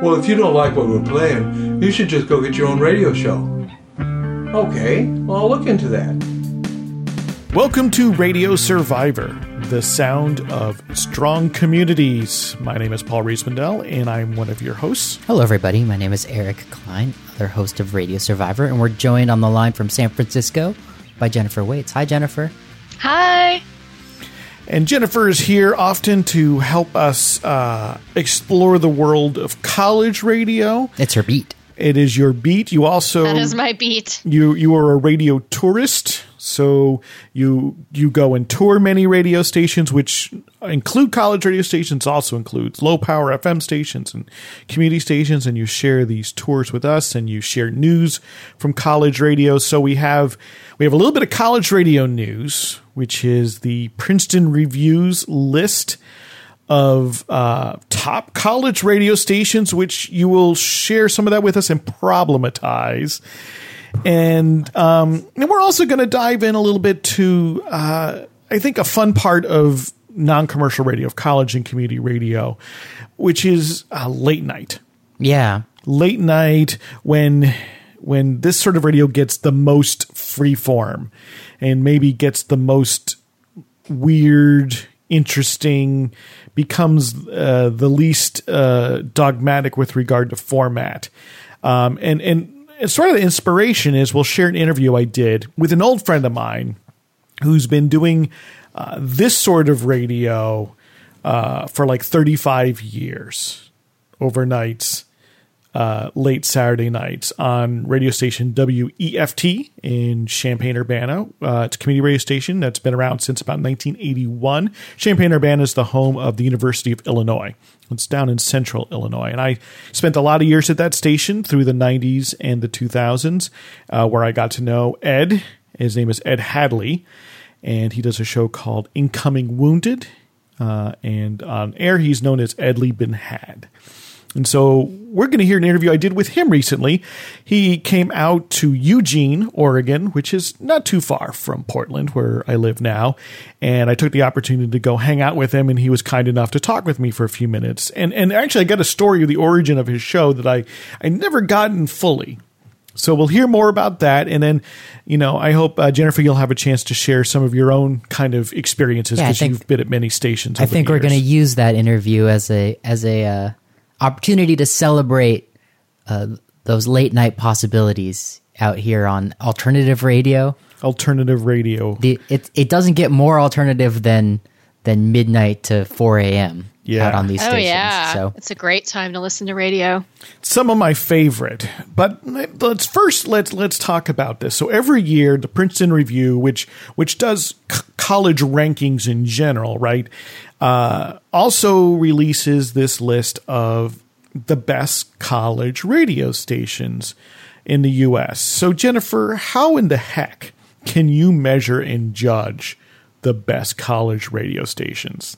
Well, if you don't like what we're playing, you should just go get your own radio show. Okay, well, I'll look into that. Welcome to Radio Survivor, the sound of strong communities. My name is Paul Riismandel, and I'm one of your hosts. Hello, everybody. My name is Eric Klein, other host of Radio Survivor, and we're joined on the line from San Francisco by Jennifer Waits. Hi, Jennifer. Hi. And Jennifer is here often to help us uh, explore the world of college radio. It's her beat. It is your beat. You also That is my beat. you you are a radio tourist, so you you go and tour many radio stations, which include college radio stations, also includes low power FM stations and community stations, and you share these tours with us, and you share news from college radio. So we have we have a little bit of college radio news, which is the Princeton Reviews list of uh, top college radio stations, which you will share some of that with us and problematize. And, um, and we're also going to dive in a little bit to, uh, I think, a fun part of non commercial radio, of college and community radio, which is uh, late night. Yeah. Late night when when this sort of radio gets the most free form and maybe gets the most weird, interesting, becomes uh, the least uh, dogmatic with regard to format. Um, and, and sort of the inspiration is we'll share an interview I did with an old friend of mine who's been doing uh, this sort of radio uh, for like 35 years overnights uh, late Saturday nights on radio station WEFT in Champaign Urbana. Uh, it's a community radio station that's been around since about 1981. Champaign Urbana is the home of the University of Illinois. It's down in central Illinois. And I spent a lot of years at that station through the 90s and the 2000s, uh, where I got to know Ed. His name is Ed Hadley, and he does a show called Incoming Wounded. Uh, and on air, he's known as Edley Bin Had. And so we're going to hear an interview I did with him recently. He came out to Eugene, Oregon, which is not too far from Portland, where I live now. And I took the opportunity to go hang out with him, and he was kind enough to talk with me for a few minutes. And and actually, I got a story of the origin of his show that I I never gotten fully. So we'll hear more about that, and then, you know, I hope uh, Jennifer, you'll have a chance to share some of your own kind of experiences Yeah, because think- you've been at many stations. I think we're going to use that interview as a as a uh, opportunity to celebrate uh, those late night possibilities out here on alternative radio. alternative radio. The it it doesn't get more alternative than than midnight to four a.m. Yeah. out on these Oh stations. yeah, So it's a great time to listen to radio. some of my favorite. But let's first let's let's talk about this. So every year, the Princeton Review, which which does c- college rankings in general, right, uh, also releases this list of the best college radio stations in the U.S. So Jennifer, how in the heck can you measure and judge the best college radio stations?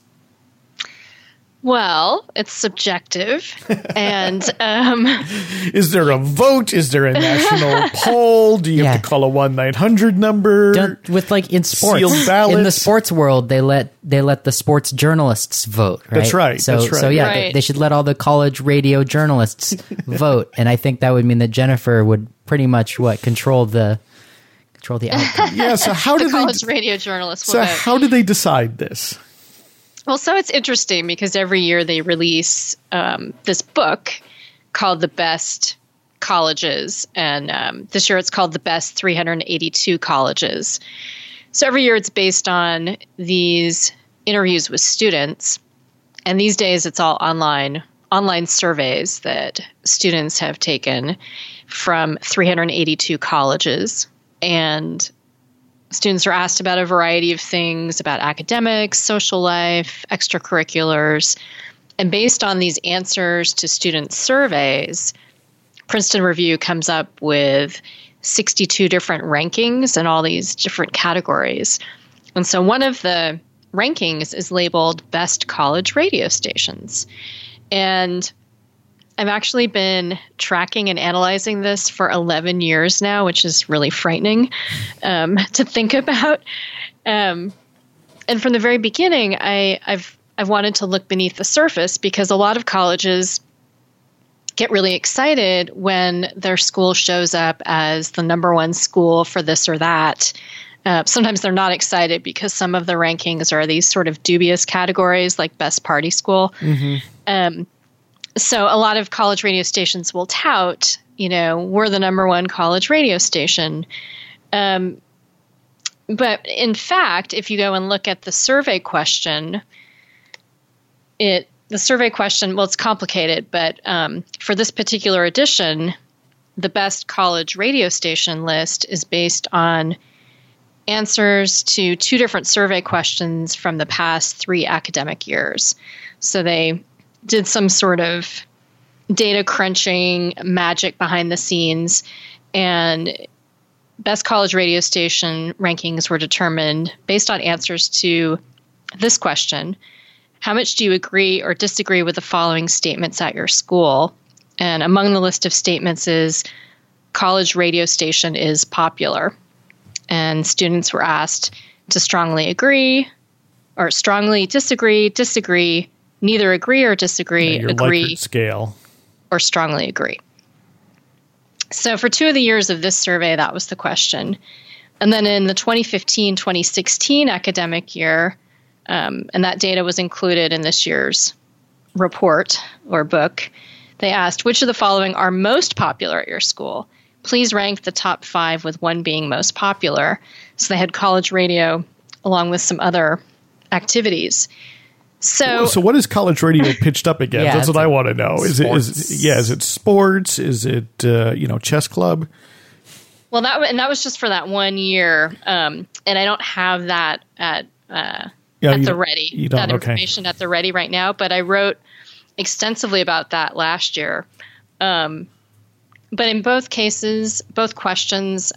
Well, it's subjective, and um, Is there a vote? Is there a national poll? Do you have to call a one nine hundred number? Don't- with like in sports Sealed in the sports world they let they let the sports journalists vote right That's right, so that's right. so yeah they, Right. they should let all the college radio journalists vote and i think that would mean that jennifer would pretty much what control the control the outcome yeah. So how the do college they? radio journalists will So vote. how do they decide this? Well, so it's interesting because every year they release um, this book called The Best Colleges. And um, this year it's called The Best 382 Colleges. So every year it's based on these interviews with students. And these days it's all online, online surveys that students have taken from 382 colleges. And students are asked about a variety of things about academics, social life, extracurriculars. And based on these answers to student surveys, Princeton Review comes up with 62 different rankings in all these different categories. And so one of the rankings is labeled Best College Radio Stations. And I've actually been tracking and analyzing this for 11 years now, which is really frightening um, to think about. Um, and from the very beginning, I, I've I've wanted to look beneath the surface because a lot of colleges get really excited when their school shows up as the number one school for this or that. Uh, sometimes they're not excited because some of the rankings are these sort of dubious categories like best party school. Um, so a lot of college radio stations will tout, you know, we're the number one college radio station. Um, but in fact, if you go and look at the survey question, it the survey question well, it's complicated, but um, for this particular edition, the best college radio station list is based on answers to two different survey questions from the past three academic years. So they did some sort of data crunching magic behind the scenes and best college radio station rankings were determined based on answers to this question. How much do you agree or disagree with the following statements at your school? And among the list of statements is college radio station is popular. And students were asked to strongly agree or strongly disagree disagree neither agree or disagree Your agree scale. or strongly agree. So, for two of the years of this survey, that was the question. And then in the 2015 2016 academic year, um, and that data was included in this year's report or book, they asked which of the following are most popular at your school? Please rank the top five with one being most popular. So, they had college radio along with some other activities. So, So what is college radio pitched up against? Yeah, That's what I want to know. Is it is yeah? Is it sports? Is it uh, you know chess club? Well, that and that was just for that one year, um, and I don't have that at uh, Yeah, at the ready. you don't, that okay. information at the ready right now. But I wrote extensively about that last year. Um, but in both cases, both questions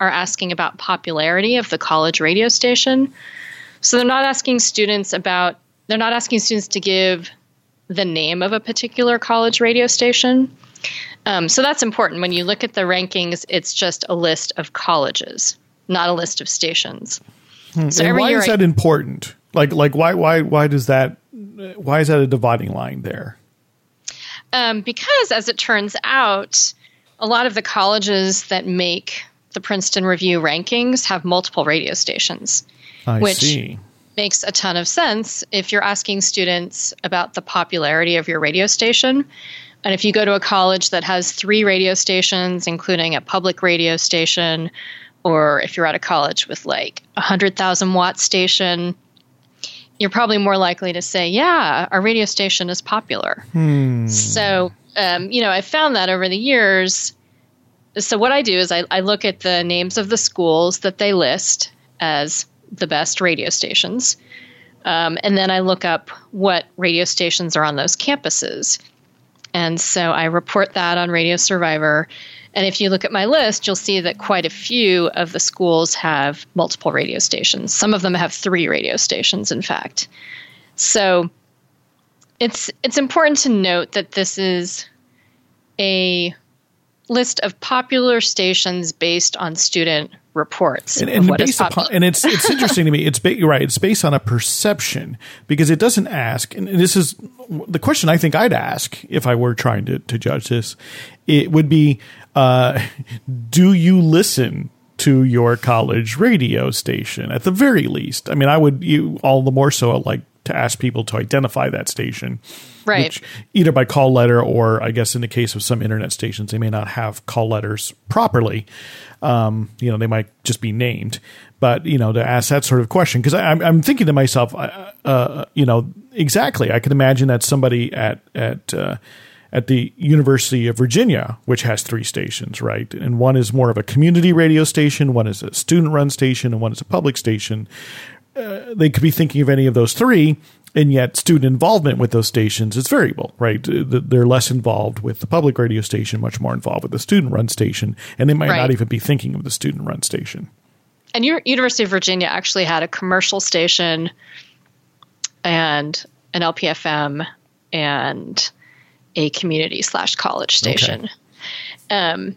are asking about popularity of the college radio station. So they're not asking students about. They're not asking students to give the name of a particular college radio station. Um, so that's important. When you look at the rankings, it's just a list of colleges, not a list of stations. So and every why is I- that important? Like like why why why does that? Why is that a dividing line there? um, because as it turns out, a lot of the colleges that make the Princeton Review rankings have multiple radio stations. I Which- see. Makes a ton of sense if you're asking students about the popularity of your radio station. And if you go to a college that has three radio stations, including a public radio station, or if you're at a college with like a 100,000 watt station, you're probably more likely to say, yeah, our radio station is popular. So, um, you know, I found that over the years. So, what I do is I, I look at the names of the schools that they list as the best radio stations. Um, and then I look up what radio stations are on those campuses. And so I report that on Radio Survivor. And if you look at my list, you'll see that quite a few of the schools have multiple radio stations. Some of them have three radio stations, in fact. So it's it's important to note that this is a list of popular stations based on student reports and, and based upon, and it's it's interesting to me. It's ba- you're right. It's based on a perception because it doesn't ask. And this is the question I think I'd ask if I were trying to to judge this. It would be, uh, do you listen to your college radio station at the very least? I mean, I would you all the more so like to ask people to identify that station right. which either by call letter or I guess in the case of some internet stations, they may not have call letters properly. Um, you know, they might just be named. But you know, to ask that sort of question, because I'm, I'm thinking to myself, uh, uh, you know, exactly. I can imagine that somebody at at uh, at the University of Virginia, which has three stations, right, and one is more of a community radio station, one is a student-run station, and one is a public station they could be thinking of any of those three, and yet student involvement with those stations is variable, right? They're less involved with the public radio station, much more involved with the student run station, and they might Right. not even be thinking of the student run station. and U- University of Virginia actually had a commercial station and an LPFM and a community slash college station. Um,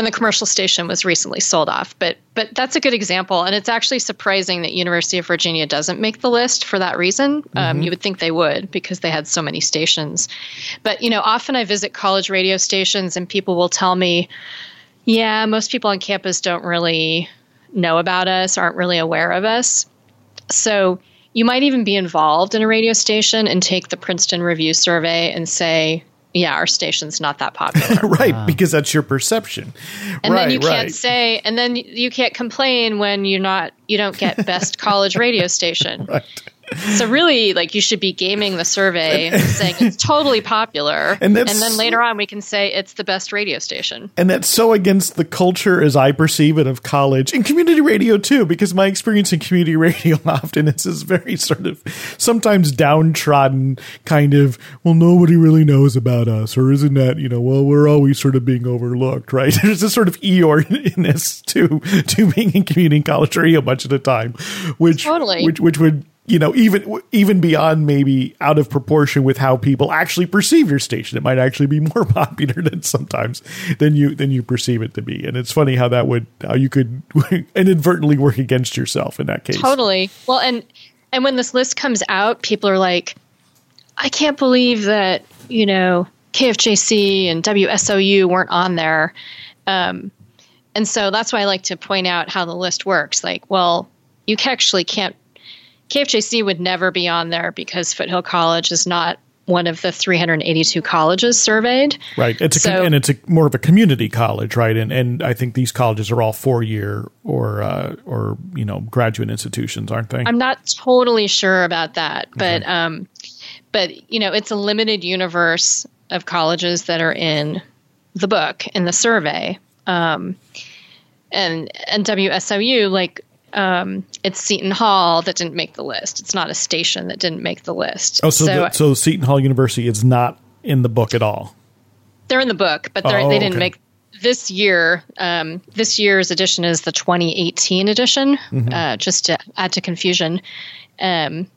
and the commercial station was recently sold off. But but that's a good example, and it's actually surprising that University of Virginia doesn't make the list for that reason. Um, you would think they would because they had so many stations. But you know, often I visit college radio stations, and people will tell me, "Yeah, most people on campus don't really know about us, aren't really aware of us." So you might even be involved in a radio station and take the Princeton Review survey and say, yeah, our station's not that popular. right, because that's your perception. And right, then you right. can't say, and then you can't complain when you're not, you don't get best college radio station. Right. So really, like you should be gaming the survey saying it's totally popular, And and, then later on we can say it's the best radio station. And that's so against the culture as I perceive it of college and community radio too, because my experience in community radio often is this very sort of sometimes downtrodden kind of, well, nobody really knows about us, or isn't that, you know, well, we're always sort of being overlooked, right? There's this sort of Eeyore-ness to, to being in community college radio much of the time, which, Totally. which, which would, you know, even even beyond maybe out of proportion with how people actually perceive your station, it might actually be more popular than sometimes than you than you perceive it to be. And it's funny how that would how you could inadvertently work against yourself in that case. Totally. Well, and and when this list comes out, people are like, I can't believe that you know KFJC and WSOU weren't on there. Um, and so that's why I like to point out how the list works. Like, well, you actually can't. KFJC would never be on there because Foothill College is not one of the 382 colleges surveyed. Right. It's a com- and it's a more of a community college, right? And and I think these colleges are all four year or uh, or you know graduate institutions, aren't they? I'm not totally sure about that, but um, but you know, it's a limited universe of colleges that are in the book in the survey, um, and and WSOU like um, it's Seton Hall that didn't make the list. It's not a station that didn't make the list. oh, so the, so Seton Hall University is not in the book at all. they're in the book, but they're, Oh, they didn't okay. make this year. Um, this year's edition is the 2018 edition. Mm-hmm. Uh, just to add to confusion, um,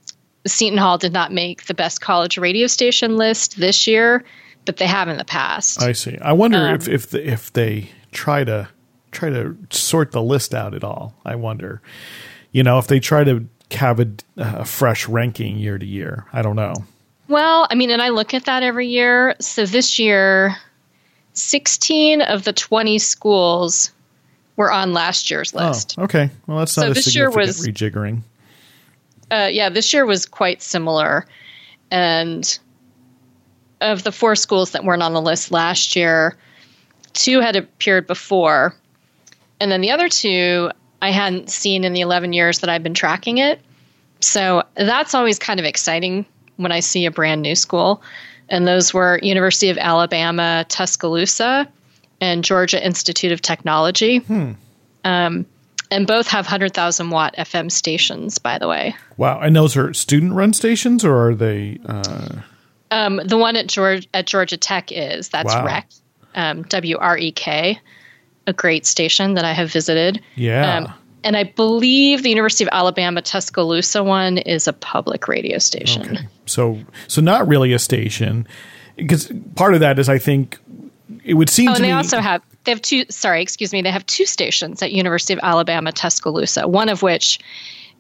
Seton Hall did not make the best college radio station list this year, but they have in the past. I see. I wonder Um, if if the, if they try to try to sort the list out at all. I wonder, you know, if they try to have a, a fresh ranking year to year. I don't know. well, I mean, and I look at that every year. So this year, 16 of the 20 schools were on last year's list. Oh, okay. Well, that's not So a this year was- rejiggering. uh, yeah, this year was quite similar. And of the four schools that weren't on the list last year, two had appeared before. And then the other two I hadn't seen in the 11 years that I've been tracking it. So that's always kind of exciting when I see a brand new school. And those were University of Alabama, Tuscaloosa, and Georgia Institute of Technology. Um, and both have 100,000 watt FM stations, by the way. Wow. And those are student run stations, or are they? Uh, Um, the one at Georgia, at Georgia Tech is that's Wow. REC, um, W R E K, a great station that I have visited. yeah. Um, and I believe the University of Alabama Tuscaloosa one is a public radio station. Okay. So so not really a station because part of that is I think it would seem Oh, to and they me also have they have two. Sorry, excuse me. They have two stations at University of Alabama Tuscaloosa. One of which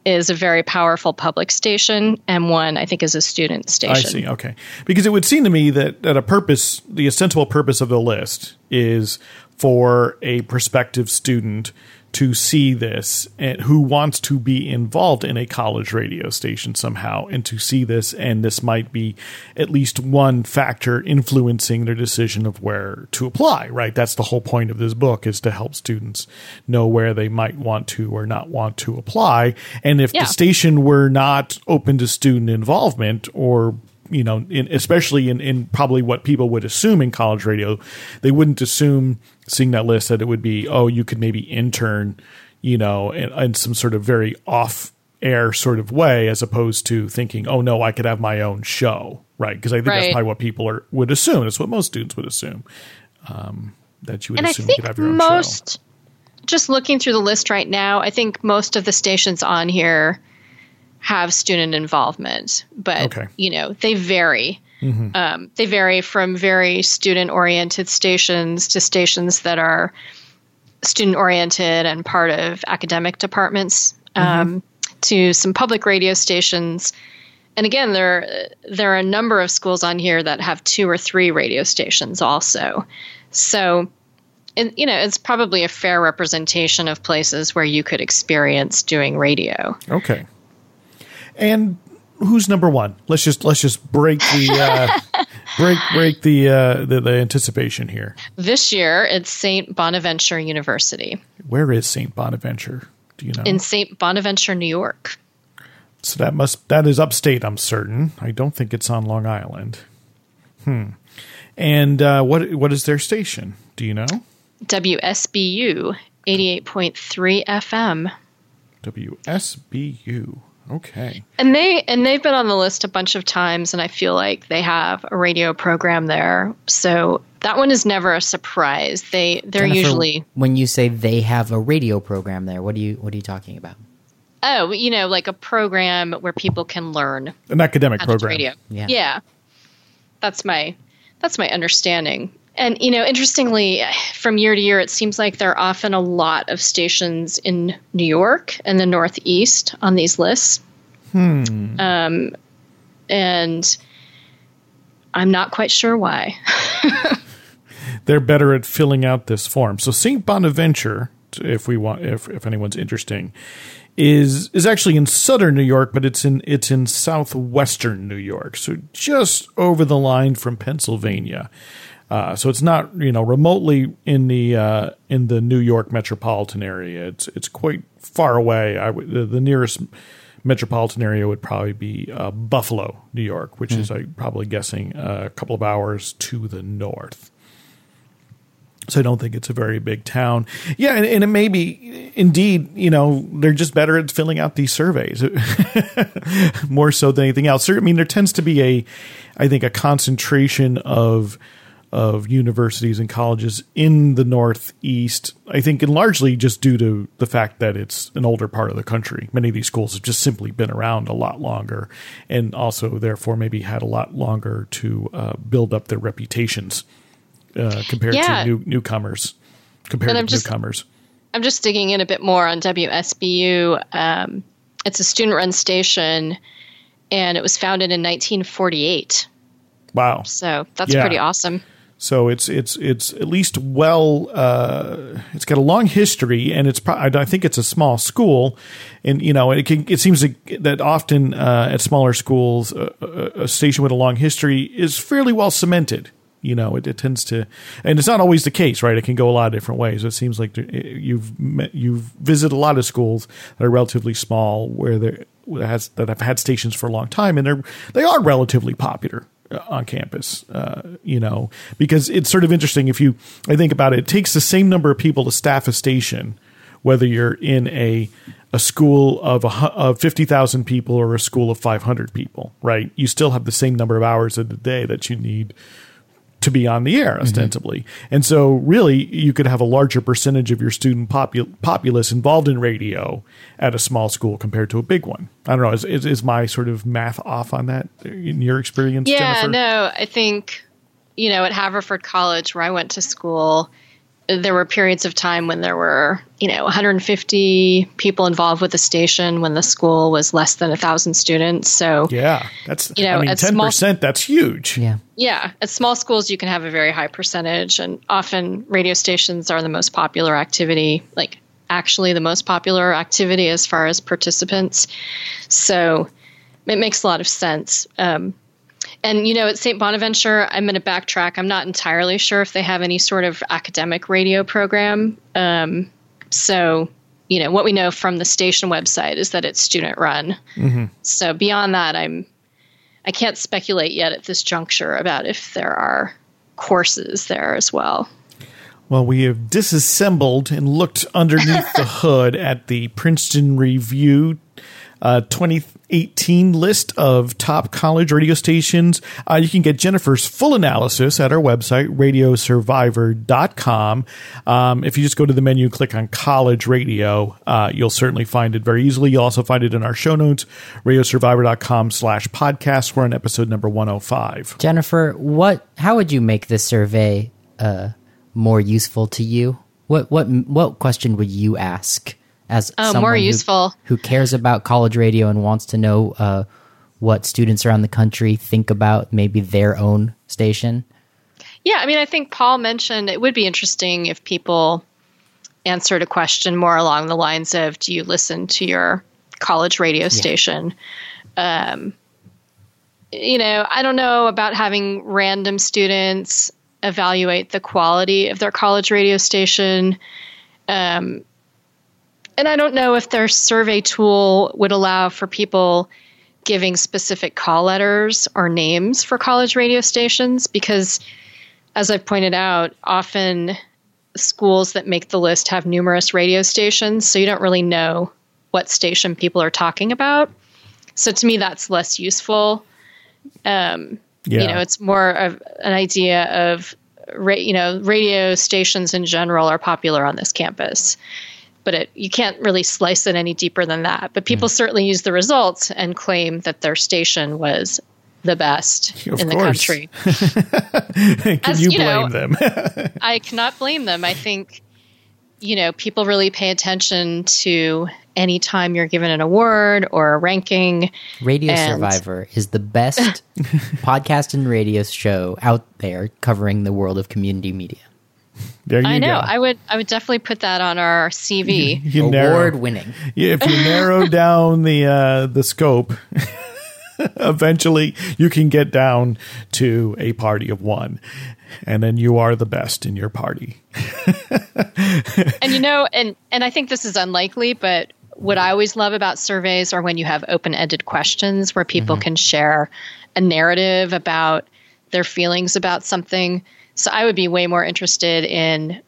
is a very powerful public station, and one I think is a student station. I see. Okay. Because it would seem to me that, that a purpose, the ostensible purpose of the list is for a prospective student to see this and who wants to be involved in a college radio station somehow and to see this. And this might be at least one factor influencing their decision of where to apply right? That's the whole point of this book is to help students know where they might want to or not want to apply. And if Yeah. the station were not open to student involvement or you know in, especially in, in probably what people would assume in college radio they wouldn't assume seeing that list that it would be oh you could maybe intern you know in, in some sort of very off air sort of way as opposed to thinking oh no i could have my own show right? Because i think that's probably what people are would assume. It's what most students would assume um, that you would and I assume you think could have your own show. most, just looking through the list right now, I think most of the stations on here have student involvement, but Okay. you know they vary. Um, they vary from very student oriented stations to stations that are student oriented and part of academic departments um, to some public radio stations. And again, there there are a number of schools on here that have two or three radio stations also. So, and, you know, it's probably a fair representation of places where you could experience doing radio. Okay. And who's number one? Let's just let's just break the uh, break break the, uh, the the anticipation here. This year, it's St. Bonaventure University Where is Saint Bonaventure? Do you know? in St. Bonaventure, New York. so that must that is upstate. I'm certain. I don't think it's on Long Island. Hmm. And uh, what what is their station? Do you know? WSBU 88.3 FM. WSBU. Okay. And they and they've been on the list a bunch of times and I feel like they have a radio program there. So that one is never a surprise. They they're Jennifer, usually when you say they have a radio program there, what do you what are you talking about? oh, you know, like a program where people can learn An academic how to do program. radio. Yeah. Yeah. That's my that's my understanding. And you know, interestingly, from year to year, it seems like there are often a lot of stations in New York and the Northeast on these lists. Hmm. Um, and I'm not quite sure why. they're better at filling out this form. So Saint Bonaventure, if we want, if if anyone's interesting, is is actually in southern New York, but it's in it's in southwestern New York, so just over the line from Pennsylvania. Uh, so it's not you know remotely in the uh, in the New York metropolitan area. It's it's quite far away. I would the, the nearest metropolitan area would probably be uh, Buffalo, New York, which is I probably guessing uh, a couple of hours to the north. So I don't think it's a very big town. Yeah, and, and it may be indeed, you know, they're just better at filling out these surveys more so than anything else. I mean, there tends to be a, I think, a concentration of of universities and colleges in the Northeast. I think, and largely just due to the fact that it's an older part of the country. Many of these schools have just simply been around a lot longer, and also therefore maybe had a lot longer to uh, build up their reputations uh, compared Yeah. to new, newcomers. Compared And I'm just- newcomers. I'm just digging in a bit more on WSBU. Um, it's a student run station and it was founded in 1948. Wow. So that's Yeah. pretty awesome. So it's it's it's at least well. Uh, it's got a long history, and it's. Pro- I think it's a small school, and you know it can. It seems that often uh, at smaller schools, a, a, station with a long history is fairly well cemented. You know, it, it tends to, and it's not always the case, right? It can go a lot of different ways. It seems like you've met, you've visited a lot of schools that are relatively small, where there has that have had stations for a long time, and they're they are relatively popular uh, on campus, uh, you know, because it's sort of interesting if you, I think about it, it takes the same number of people to staff a station, whether you're in a, a school of, a, of 50,000 people or a school of 500 people, right? You still have the same number of hours of the day that you need to be on the air mm-hmm. ostensibly. And so really you could have a larger percentage of your student popu- populace involved in radio at a small school compared to a big one. I don't know. Is, is, is my sort of math off on that in your experience, Yeah, Jennifer? no, I think, you know, at Haverford College where I went to school, there were periods of time when there were, you know, 150 people involved with the station when the school was less than a thousand students. So Yeah, that's You know, I mean, at ten small- percent. That's huge. Yeah. Yeah, at small schools, you can have a very high percentage, and often radio stations are the most popular activity, like actually the most popular activity as far as participants. So it makes a lot of sense. Um, and, you know, at St. Bonaventure, I'm going to backtrack. I'm not entirely sure if they have any sort of academic radio program. Um, so, you know, what we know from the station website is that it's student run. So beyond that, I'm I can't speculate yet at this juncture about if there are courses there as well. Well, we have disassembled and looked underneath the hood at the Princeton Review uh, 2018 list of top college radio stations. Uh, you can get Jennifer's full analysis at our website, radiosurvivor.com. Um, if you just go to the menu click on college radio, uh, you'll certainly find it very easily. You'll also find it in our show notes, radiosurvivor.com slash podcast. We're on episode number 105. Jennifer, what? How would you make this survey uh, more useful to you? What what what question would you ask as Oh, more someone who- useful. who, cares about college radio and wants to know uh, what students around the country think about maybe their own station? Yeah, I mean, I think Paul mentioned it would be interesting if people answered a question more along the lines of Do you listen to your college radio station? Um, you know, I don't know about having random students evaluate the quality of their college radio station. Um, and I don't know if their survey tool would allow for people giving specific call letters or names for college radio stations because as I've pointed out, often schools that make the list have numerous radio stations, so you don't really know what station people are talking about. So to me, that's less useful. Um, Yeah. You know, it's more of an idea of, ra- you know, radio stations in general are popular on this campus. But it, you can't really slice it any deeper than that. But people mm. certainly use the results and claim that their station was the best Of in the course. country. Can As you you know- blame them? I cannot blame them. I think, you know, people really pay attention to any time you're given an award or a ranking. Radio And- Survivor is the best podcast and radio show out there covering the world of community media. There you I know. go. I would I would definitely put that on our CV. you narrow- Award winning. If you narrow down the uh, the scope, eventually you can get down to a party of one, and then you are the best in your party. and you know, and and I think this is unlikely, but what I always love about surveys are when you have open-ended questions where people can share a narrative about their feelings about something. So I would be way more interested in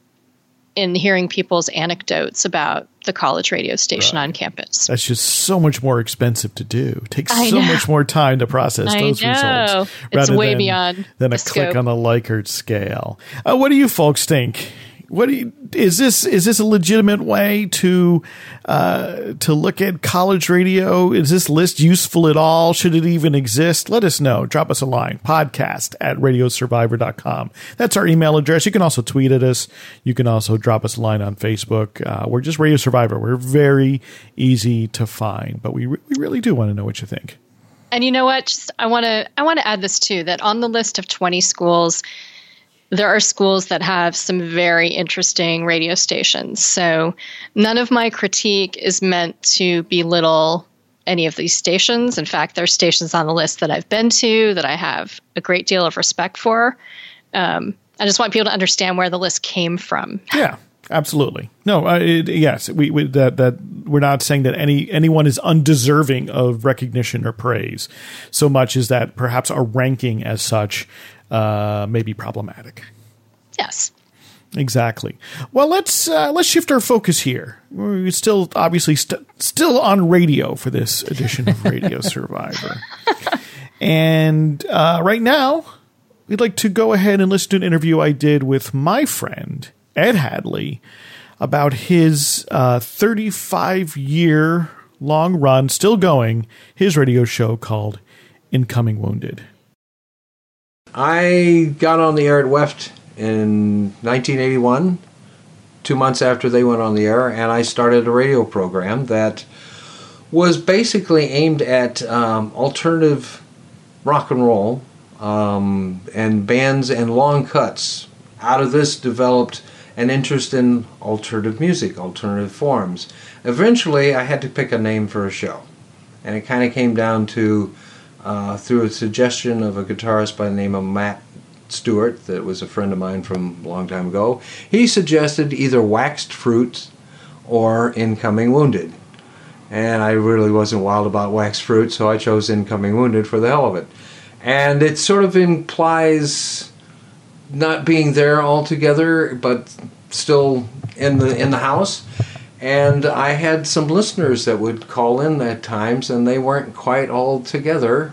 in hearing people's anecdotes about the college radio station on campus. That's just so much more expensive to do. It takes I so know. much more time to process I those know. results. It's rather way than, beyond than a click on the Likert scale. Uh, what do you folks think? What you, is this? Is this a legitimate way to uh, to look at college radio? Is this list useful at all? Should it even exist? Let us know. Drop us a line. Podcast at radiosurvivor.com. That's our email address. You can also tweet at us. You can also drop us a line on Facebook. Uh, we're just Radio Survivor. We're very easy to find, but we, re- we really do want to know what you think. And you know what? Just I want to I want to add this too that on the list of 20 schools there are schools that have some very interesting radio stations. So none of my critique is meant to belittle any of these stations. In fact, there are stations on the list that I've been to that I have a great deal of respect for. Um, I just want people to understand where the list came from. Yeah, absolutely. No, uh, it, yes, we, we that that we're not saying that any anyone is undeserving of recognition or praise, so much as that perhaps our ranking as such uh, may be problematic. Yes. Exactly. Well, let's uh, let's shift our focus here. We're still obviously st- still on radio for this edition of Radio Survivor, and uh, right now we'd like to go ahead and listen to an interview I did with my friend Ed Hadley about his uh, 35 year long run, still going, his radio show called Incoming Wounded. I got on the air at Weft in 1981, two months after they went on the air, and I started a radio program that was basically aimed at um, alternative rock and roll um, and bands and long cuts. Out of this developed an interest in alternative music, alternative forms. Eventually, I had to pick a name for a show, and it kind of came down to uh, through a suggestion of a guitarist by the name of Matt Stewart, that was a friend of mine from a long time ago. He suggested either Waxed Fruits or Incoming Wounded. And I really wasn't wild about Waxed Fruits, so I chose Incoming Wounded for the hell of it. And it sort of implies not being there altogether, but still in the in the house. And I had some listeners that would call in at times, and they weren't quite all together,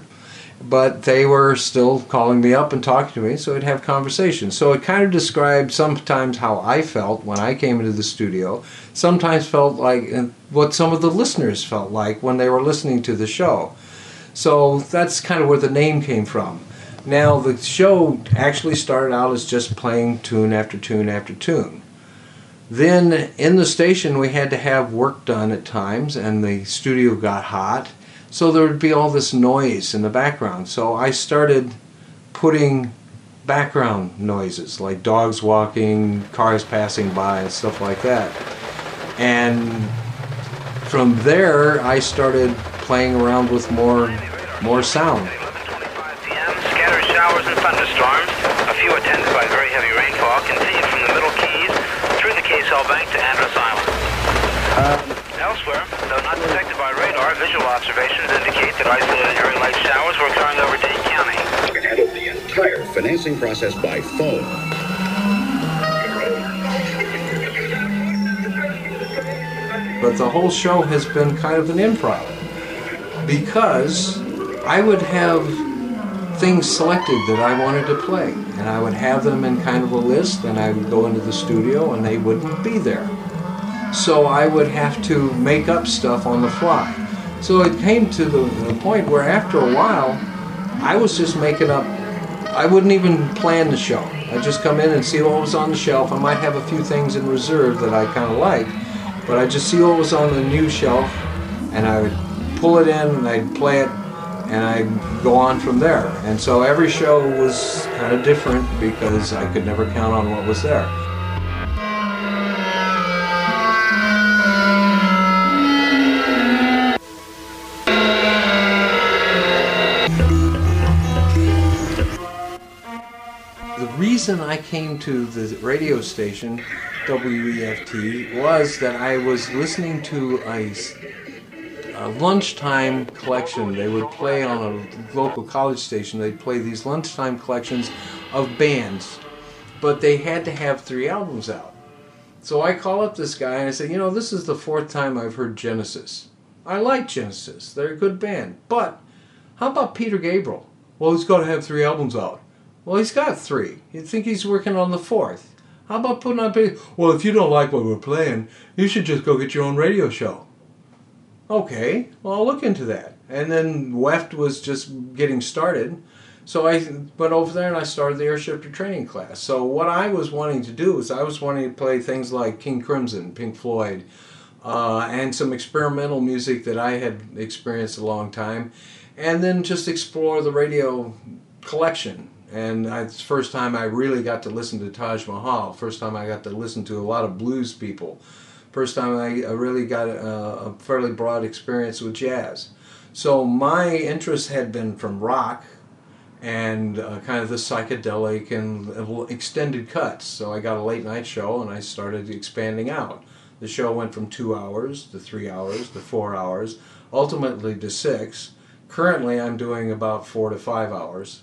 but they were still calling me up and talking to me, so I'd have conversations. So it kind of described sometimes how I felt when I came into the studio, sometimes felt like what some of the listeners felt like when they were listening to the show. So that's kind of where the name came from. Now, the show actually started out as just playing tune after tune after tune. Then in the station, we had to have work done at times, and the studio got hot. So there would be all this noise in the background. So I started putting background noises like dogs walking, cars passing by, and stuff like that. And from there, I started playing around with more more sound. 11:25 p.m. Scattered showers and thunderstorms, a few attended by very heavy rainfall, continued from the Middle Keys through Bank to Andros Island. Um, Elsewhere, though not detected by radar, visual observations indicate that isolated area light showers were occurring over Dade County. can handle the entire financing process by phone. but the whole show has been kind of an improv because I would have things selected that I wanted to play, and I would have them in kind of a list, and I would go into the studio, and they wouldn't be there. So I would have to make up stuff on the fly. So it came to the, the point where after a while, I was just making up. I wouldn't even plan the show. I'd just come in and see what was on the shelf. I might have a few things in reserve that I kind of like, but I'd just see what was on the new shelf, and I would pull it in and I'd play it, and I'd go on from there. And so every show was kind of different because I could never count on what was there. The reason I came to the radio station, WEFT, was that I was listening to a, a lunchtime collection. They would play on a local college station, they'd play these lunchtime collections of bands, but they had to have three albums out. So I call up this guy and I say, you know, this is the fourth time I've heard Genesis. I like Genesis, they're a good band, but how about Peter Gabriel? Well, he's got to have three albums out. Well, he's got three. You'd think he's working on the fourth. How about putting on Peter? Well, if you don't like what we're playing, you should just go get your own radio show. Okay, well, I'll look into that. And then WEFT was just getting started. So I went over there and I started the airshifter training class. So what I was wanting to do is I was wanting to play things like King Crimson, Pink Floyd, uh, and some experimental music that I had experienced a long time, and then just explore the radio collection. And it's the first time I really got to listen to Taj Mahal. First time I got to listen to a lot of blues people. First time I, I really got a, a fairly broad experience with jazz. So my interest had been from rock and uh, kind of the psychedelic and extended cuts. So I got a late night show and I started expanding out. The show went from two hours to three hours to four hours, ultimately to six. Currently, I'm doing about four to five hours.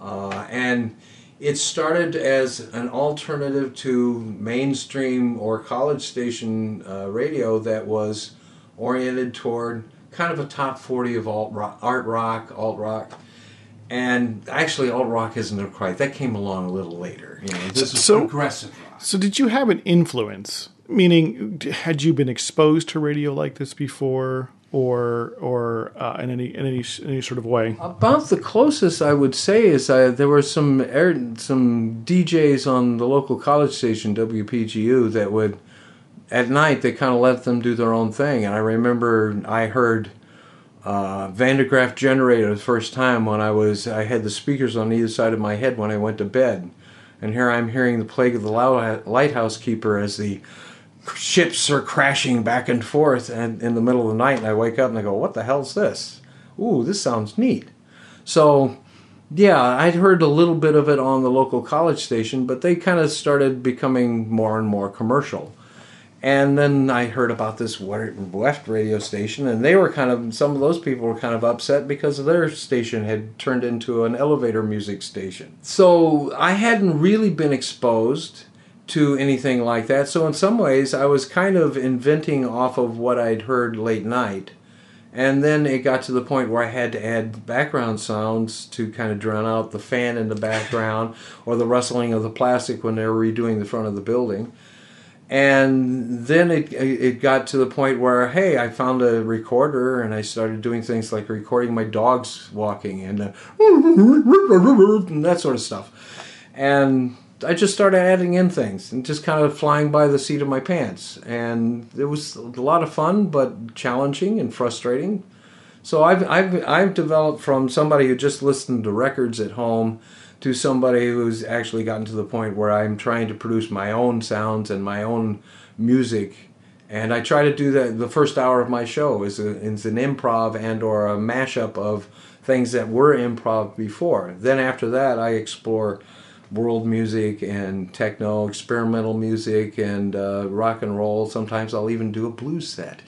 Uh, and it started as an alternative to mainstream or college station uh, radio that was oriented toward kind of a top 40 of alt rock, art rock, alt rock. And actually, alt rock isn't quite. That came along a little later. You know, this is So- progressive rock. So, did you have an influence? Meaning, had you been exposed to radio like this before, or or uh, in any in any any sort of way? About the closest I would say is uh, there were some air, some DJs on the local college station WPGU that would at night they kind of let them do their own thing, and I remember I heard uh, Van der Graaf Generator the first time when I was I had the speakers on either side of my head when I went to bed, and here I'm hearing the plague of the lighthouse keeper as the ships are crashing back and forth and in the middle of the night and I wake up and I go, What the hell's this? Ooh, this sounds neat. So yeah, I'd heard a little bit of it on the local college station, but they kind of started becoming more and more commercial. And then I heard about this Weft radio station, and they were kind of, some of those people were kind of upset because their station had turned into an elevator music station. So I hadn't really been exposed to anything like that. So in some ways, I was kind of inventing off of what I'd heard late night. And then it got to the point where I had to add background sounds to kind of drown out the fan in the background or the rustling of the plastic when they were redoing the front of the building. And then it it got to the point where hey, I found a recorder and I started doing things like recording my dogs walking and, uh, and that sort of stuff. And I just started adding in things and just kind of flying by the seat of my pants. And it was a lot of fun, but challenging and frustrating. So I've, I've, I've developed from somebody who just listened to records at home to somebody who's actually gotten to the point where I'm trying to produce my own sounds and my own music. And I try to do that. The first hour of my show is, a, is an improv and or a mashup of things that were improv before. Then after that, I explore world music and techno, experimental music, and uh, rock and roll. Sometimes I'll even do a blues set.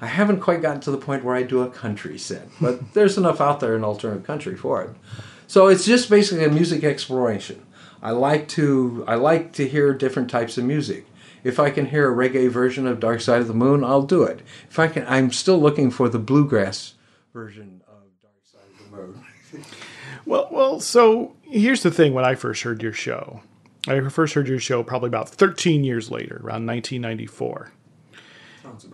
I haven't quite gotten to the point where I do a country set, but there's enough out there in alternative country for it. So it's just basically a music exploration. I like to I like to hear different types of music. If I can hear a reggae version of Dark Side of the Moon, I'll do it. If I can, I'm still looking for the bluegrass version of Dark Side of the Moon. Well, well. So here's the thing: when I first heard your show, I first heard your show probably about 13 years later, around 1994.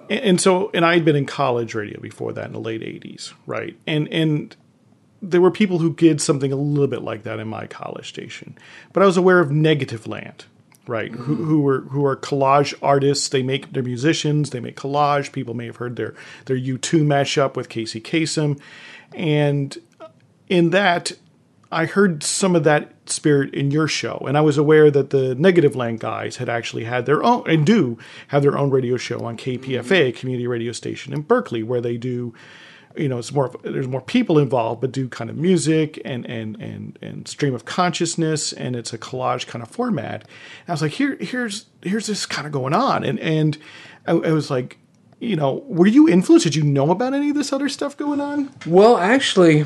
And, and so, and I had been in college radio before that in the late 80s, right? And and there were people who did something a little bit like that in my college station, but I was aware of Negativland, right? Who, mm. who were who are collage artists. They make they're musicians. They make collage. People may have heard their their U two mashup with Casey Kasem, and in that, I heard some of that spirit in your show, and I was aware that the Negativland guys had actually had their own and do have their own radio show on KPFA, mm-hmm. community radio station in Berkeley, where they do you know, it's more there's more people involved, but do kind of music and and and and stream of consciousness, and it's a collage kind of format. And I was like, here here's here's this kind of going on, and and I, I was like, you know, were you influenced? Did you know about any of this other stuff going on? Well, actually,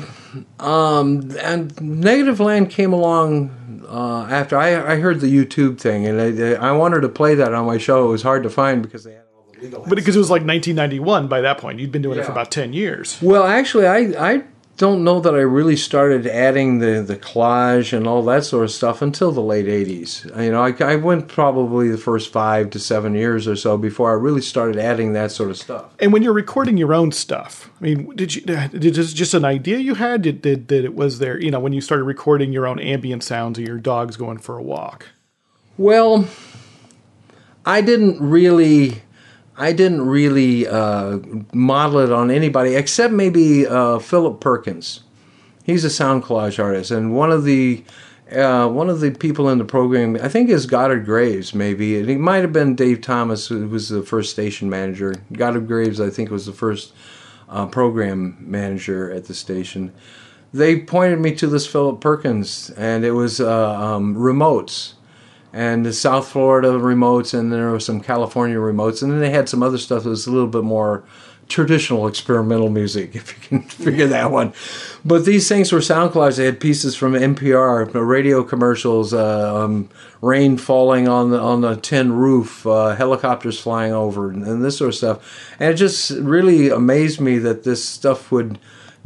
um, and Negativland came along uh, after I, I heard the U2 thing, and I, I wanted to play that on my show. It was hard to find because they had all the legal. But because it was like 1991 by that point, you'd been doing it for about 10 years. Well, actually, I I don't know that I really started adding the the collage and all that sort of stuff until the late '80s. You know, I, I went probably the first five to seven years or so before I really started adding that sort of stuff. And when you're recording your own stuff, I mean, did you did this just an idea you had? Did did, did it was there? You know, when you started recording your own ambient sounds of your dogs going for a walk. Well, I didn't really, I didn't really uh, model it on anybody except maybe uh, Philip Perkins. He's a sound collage artist, and one of the uh, one of the people in the program, I think, is Goddard Graves. Maybe he might have been Dave Thomas, who was the first station manager. Goddard Graves, I think, was the first uh, program manager at the station. They pointed me to this Philip Perkins, and it was uh, um, remotes and the South Florida remotes, and there were some California remotes, and then they had some other stuff that was a little bit more traditional experimental music, if you can figure that one. But these things were sound collages. They had pieces from NPR, radio commercials, uh, um, rain falling on the on the tin roof, uh, helicopters flying over, and, and this sort of stuff. And it just really amazed me that this stuff would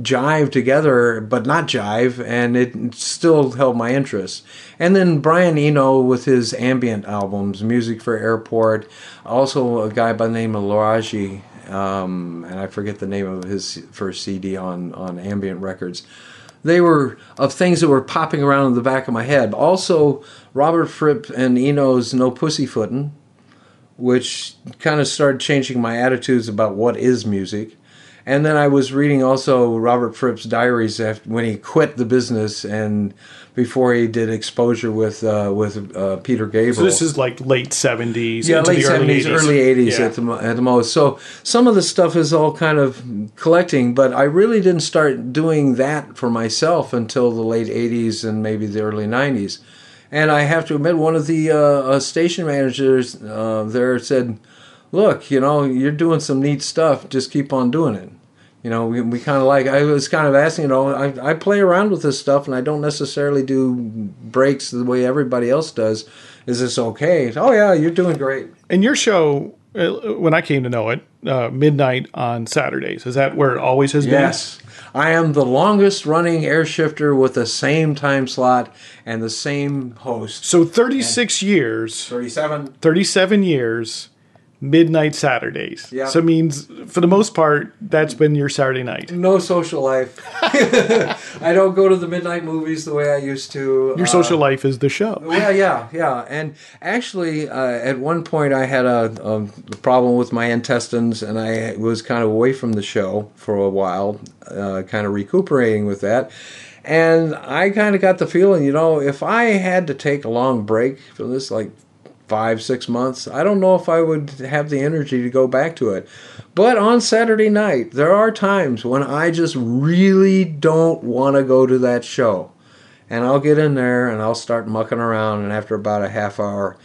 jive together, but not jive, and it still held my interest. And then Brian Eno with his ambient albums, Music for Airport, also a guy by the name of Laraaji, um, and I forget the name of his first CD on, on ambient records. They were of things that were popping around in the back of my head. Also, Robert Fripp and Eno's No Pussyfootin', which kind of started changing my attitudes about what is music. And then I was reading also Robert Fripp's diaries after, when he quit the business and before he did exposure with uh, with uh, Peter Gabriel. So this is like late 70s, yeah, into late the early seventies, 80s. early eighties Yeah. at the at the most. So some of the stuff is all kind of collecting, but I really didn't start doing that for myself until the late eighties and maybe the early nineties. And I have to admit, one of the uh, uh, station managers uh, there said, "Look, you know, you're doing some neat stuff. Just keep on doing it." You know, we, we kind of like, I was kind of asking, you know, I, I play around with this stuff and I don't necessarily do breaks the way everybody else does. Is this okay? Oh, yeah, you're doing great. And your show, uh, when I came to know it, uh, midnight on Saturdays, is that where it always has been? Yes. I am the longest running air shifter with the same time slot and the same host. So 36 years, 37. 37 years, midnight Saturdays. Yeah. So it means for the most part, that's been your Saturday night. No social life. I don't go to the midnight movies the way I used to. Your Uh, social life is the show. Yeah, yeah, yeah. And actually, uh, at one point, I had a, a problem with my intestines, and I was kind of away from the show for a while, uh, kind of recuperating with that. And I kind of got the feeling, you know, if I had to take a long break from this, like five, six months, I don't know if I would have the energy to go back to it. But on Saturday night, there are times when I just really don't want to go to that show. And I'll get in there and I'll start mucking around. And after about a half hour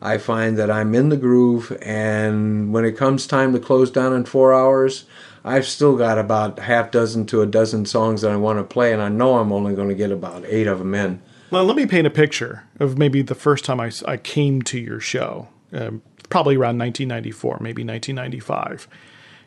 I find that I'm in the groove. And when it comes time to close down in 4 hours I've still got about half dozen to a dozen songs that I want to play. And I know I'm only going to get about 8 of them in. Well, let me paint a picture of maybe the first time I, I came to your show, um, probably around 1994, maybe 1995.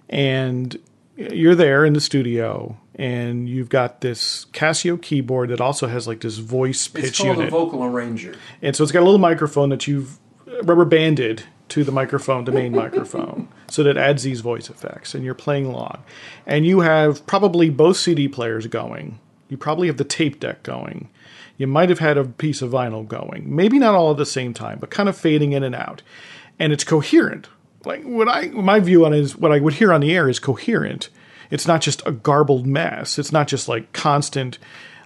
And you're there in the studio, and you've got this Casio keyboard that also has like this voice pitch It's called unit. a vocal arranger. And so it's got a little microphone that you've rubber banded to the microphone, the main microphone, so that adds these voice effects. And you're playing along. And you have probably both CD players going. You probably have the tape deck going. You might have had a piece of vinyl going. Maybe not all at the same time, but kind of fading in and out. And it's coherent. Like what I my view on it is what I would hear on the air is coherent. It's not just a garbled mess. It's not just like constant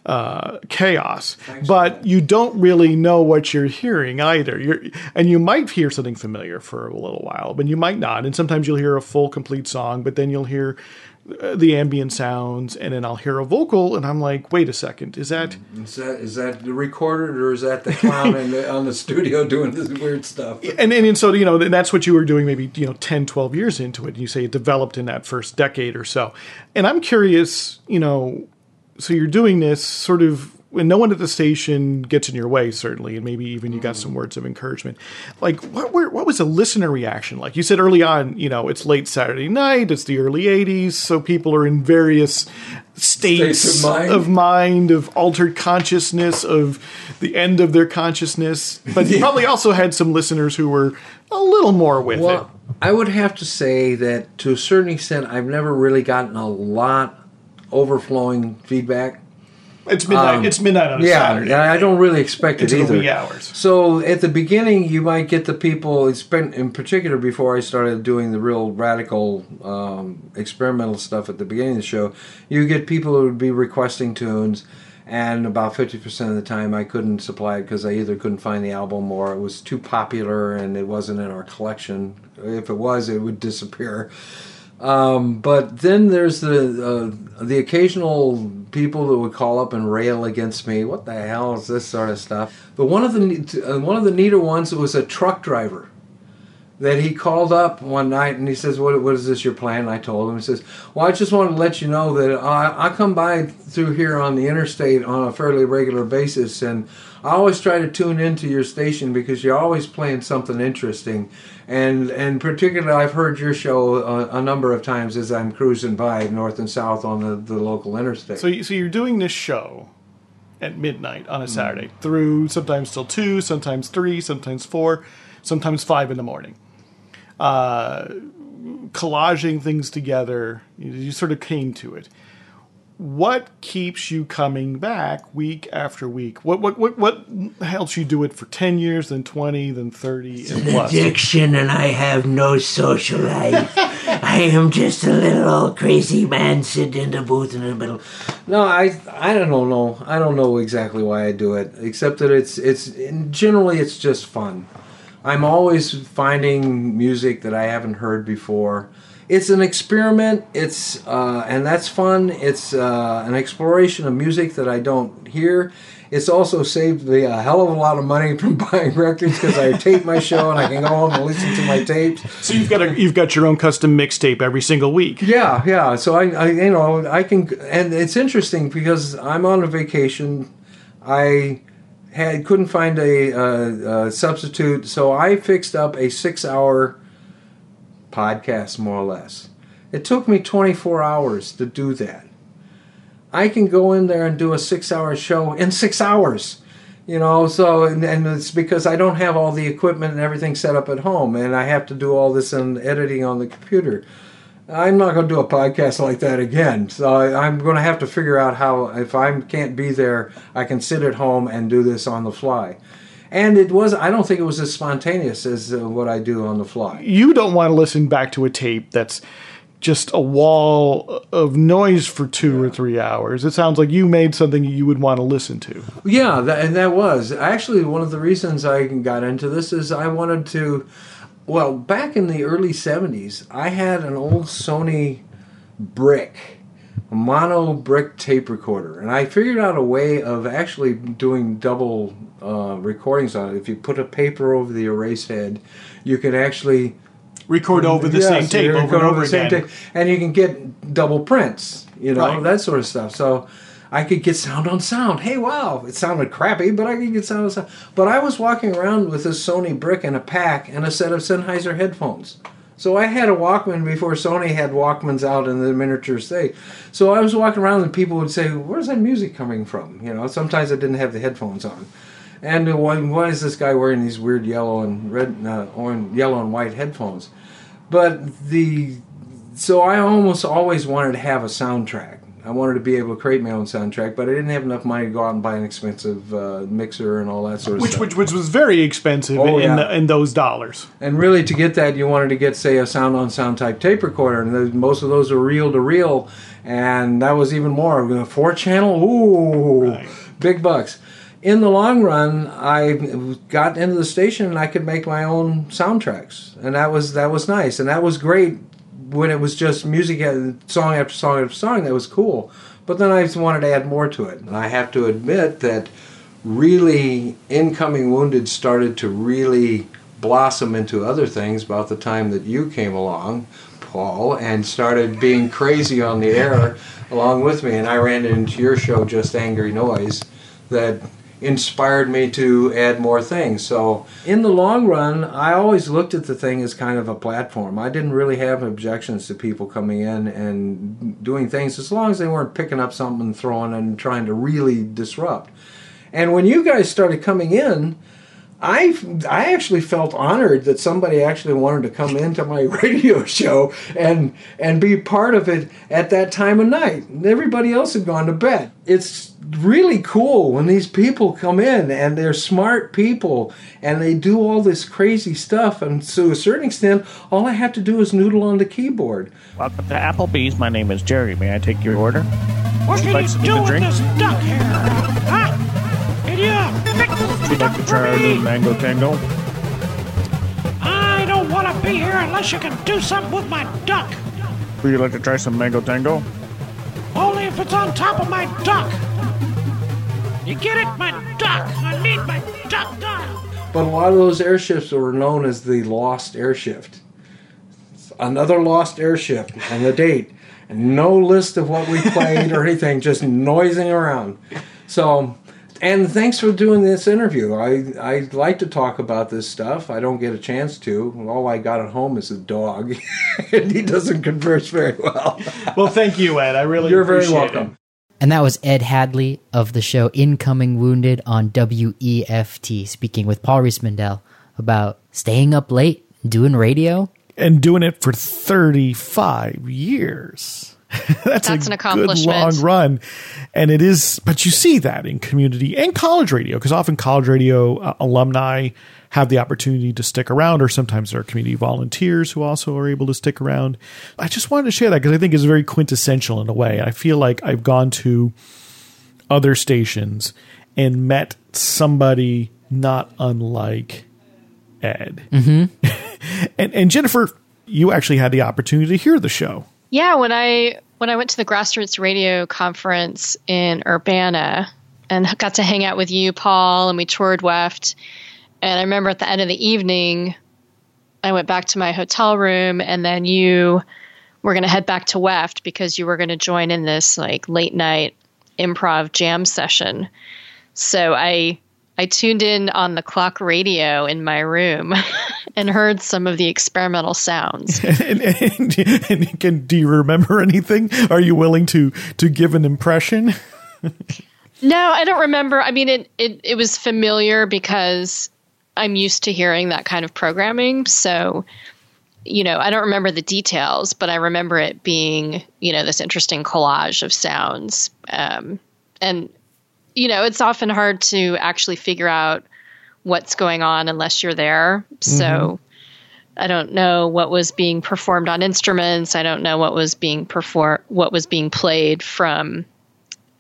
uh, chaos, but you don't really know what you're hearing either. You're, and you might hear something familiar for a little while, but you might not. And sometimes you'll hear a full, complete song, but then you'll hear the ambient sounds, and then I'll hear a vocal, and I'm like, wait a second, is that? Is that is that the recorded or is that the clown in the, on the studio doing this weird stuff? and, and and so you know that's what you were doing maybe you know 10 12 years into it you say it developed in that first decade or so and i'm curious you know so you're doing this sort of when no one at the station gets in your way certainly and maybe even you got some mm. words of encouragement. Like what were, what was the listener reaction like? You said early on you know it's late saturday night it's the early 80s so people are in various states, States of mind. of mind of altered consciousness of the end of their consciousness but you probably also had some listeners who were a little more with Well, I would have to say that to a certain extent, I've never really gotten a lot overflowing feedback. It it's midnight it's midnight on a Yeah, saturday and I don't really expect it into the either. wee hours So at the beginning, you might get the people. It's been in particular before I started doing the real radical um, experimental stuff at the beginning of the show. You get people who would be requesting tunes, and about fifty percent of the time, I couldn't supply it because I either couldn't find the album or it was too popular and it wasn't in our collection. If it was, it would disappear. Um, but then there's the uh, the occasional people that would call up and rail against me. What the hell is this sort of stuff? But one of the uh, one of the neater ones was a truck driver that he called up one night and he says, "What what is this your plan?" And I told him. He says, "Well, I just wanted to let you know that I, I come by through here on the interstate on a fairly regular basis, and I always try to tune into your station because you're always playing something interesting." And and particularly, I've heard your show a, a number of times as I'm cruising by north and south on the, the local interstate. so, you, so you're doing this show at midnight Mm. on a saturday through sometimes till 2 sometimes 3 sometimes 4 sometimes 5 in the morning uh, collaging things together you, you sort of came to it what keeps you coming back week after week? What what what what helps you do it for ten years, then twenty, then thirty, and plus? addiction and I have no social life. I am just a little old crazy man sitting in the booth in the middle. No, I I don't know. I don't know exactly why I do it, except that it's it's generally it's just fun. I'm always finding music that I haven't heard before. It's an experiment. It's uh, and that's fun. It's uh, an exploration of music that I don't hear. It's also saved me a hell of a lot of money from buying records because I tape my show and I can go home and listen to my tapes. So you've got a you've got your own custom mixtape every single week. Yeah, yeah. So I, I, you know, I can, and it's interesting because I'm on a vacation. I had couldn't find a, uh, a substitute, so I fixed up a six-hour podcast, more or less. It took me 24 hours to do that. I can go in there and do a six-hour show in six hours. You know, so and, and it's because I don't have all the equipment and everything set up at home, and I have to do all this and editing on the computer. I'm not going to do a podcast like that again. So I, I'm going to have to figure out how, if I can't be there, I can sit at home and do this on the fly. And it was, I don't think it was as spontaneous as uh, what I do on the fly. You don't want to listen back to a tape that's just a wall of noise for two or three hours. It sounds like you made something you would want to listen to. Yeah, that, and that was actually one of the reasons I got into this is I wanted to. Well, back in the early '70s, I had an old Sony brick, a mono brick tape recorder, and I figured out a way of actually doing double uh, recordings on it. If you put a paper over the erase head, you can actually Record over the Yes, same tape over and over the same again. tape, and you can get double prints, you know, Right. that sort of stuff. So I could get sound on sound. Hey, wow, it sounded crappy, but I could get sound on sound. But I was walking around with this Sony brick and a pack and a set of Sennheiser headphones. So I had a Walkman before Sony had Walkmans out in the miniature state. So I was walking around and people would say, "Where's that music coming from?" You know, sometimes I didn't have the headphones on. And uh, why, why is this guy wearing these weird yellow and red, uh, orange, yellow and white headphones? But the so I almost always wanted to have a soundtrack. I wanted to be able to create my own soundtrack, but I didn't have enough money to go out and buy an expensive uh, mixer and all that sort of Which, stuff. which which was very expensive Oh, in, yeah. the, in those dollars. And really, to get that, you wanted to get, say, a sound on sound type tape recorder, and those, most of those are reel to reel, and that was even more. Four channel, ooh, Right. big bucks. In the long run, I got into the station and I could make my own soundtracks, and that was that was nice, and that was great when it was just music, and song after song after song. That was cool, but then I just wanted to add more to it, and I have to admit that really incoming wounded started to really blossom into other things about the time that you came along paul and started being crazy on the air along with me and i ran into your show just angry noise that inspired me to add more things so in the long run i always looked at the thing as kind of a platform i didn't really have objections to people coming in and doing things as long as they weren't picking up something and throwing and trying to really disrupt and when you guys started coming in, I I actually felt honored that somebody actually wanted to come into my radio show and and be part of it at that time of night. Everybody else had gone to bed. It's really cool when these people come in and they're smart people and they do all this crazy stuff and to a certain extent all I have to do is noodle on the keyboard. Welcome to Applebee's. My name is Jerry. May I take your order? What can like you something do to with drink? this duck here? Huh? Idiot! Would you like to try our new mango tango? I don't want to be here unless you can do something with my duck. Would you like to try some mango tango? Only if it's on top of my duck. You get it? My duck. I need my duck dial. But a lot of those airships were known as the Lost Airship. Another Lost Airship and the date. And no list of what we played or anything, just noising around. So, and thanks for doing this interview. I, I like to talk about this stuff. I don't get a chance to. All I got at home is a dog, and he doesn't converse very well. Well, thank you, Ed. I really You're very welcome. it. And that was Ed Hadley of the show Incoming Wounded on WEFT, speaking with Paul Riismandel about staying up late, doing radio. And doing it for 35 years. That's, That's a an good accomplishment. long run. And it is, but you see that in community and college radio, because often college radio uh, alumni have the opportunity to stick around, or sometimes there are community volunteers who also are able to stick around. I just wanted to share that because I think it's very quintessential in a way. I feel like I've gone to other stations and met somebody not unlike Ed. Mm-hmm. and, and Jennifer, you actually had the opportunity to hear the show. Yeah, when I when I went to the grassroots radio conference in Urbana and got to hang out with you, Paul, and we toured Weft. And I remember at the end of the evening, I went back to my hotel room, and then you were going to head back to Weft because you were going to join in this like late night improv jam session. So I I tuned in on the clock radio in my room and heard some of the experimental sounds. and, and, and can, do you remember anything? Are you willing to to give an impression? No, I don't remember. I mean, it, it, it was familiar because I'm used to hearing that kind of programming. So, you know, I don't remember the details, but I remember it being, you know, this interesting collage of sounds. Um, and, you know, it's often hard to actually figure out what's going on unless you're there. So, I don't know what was being performed on instruments. I don't know what was being perform what was being played from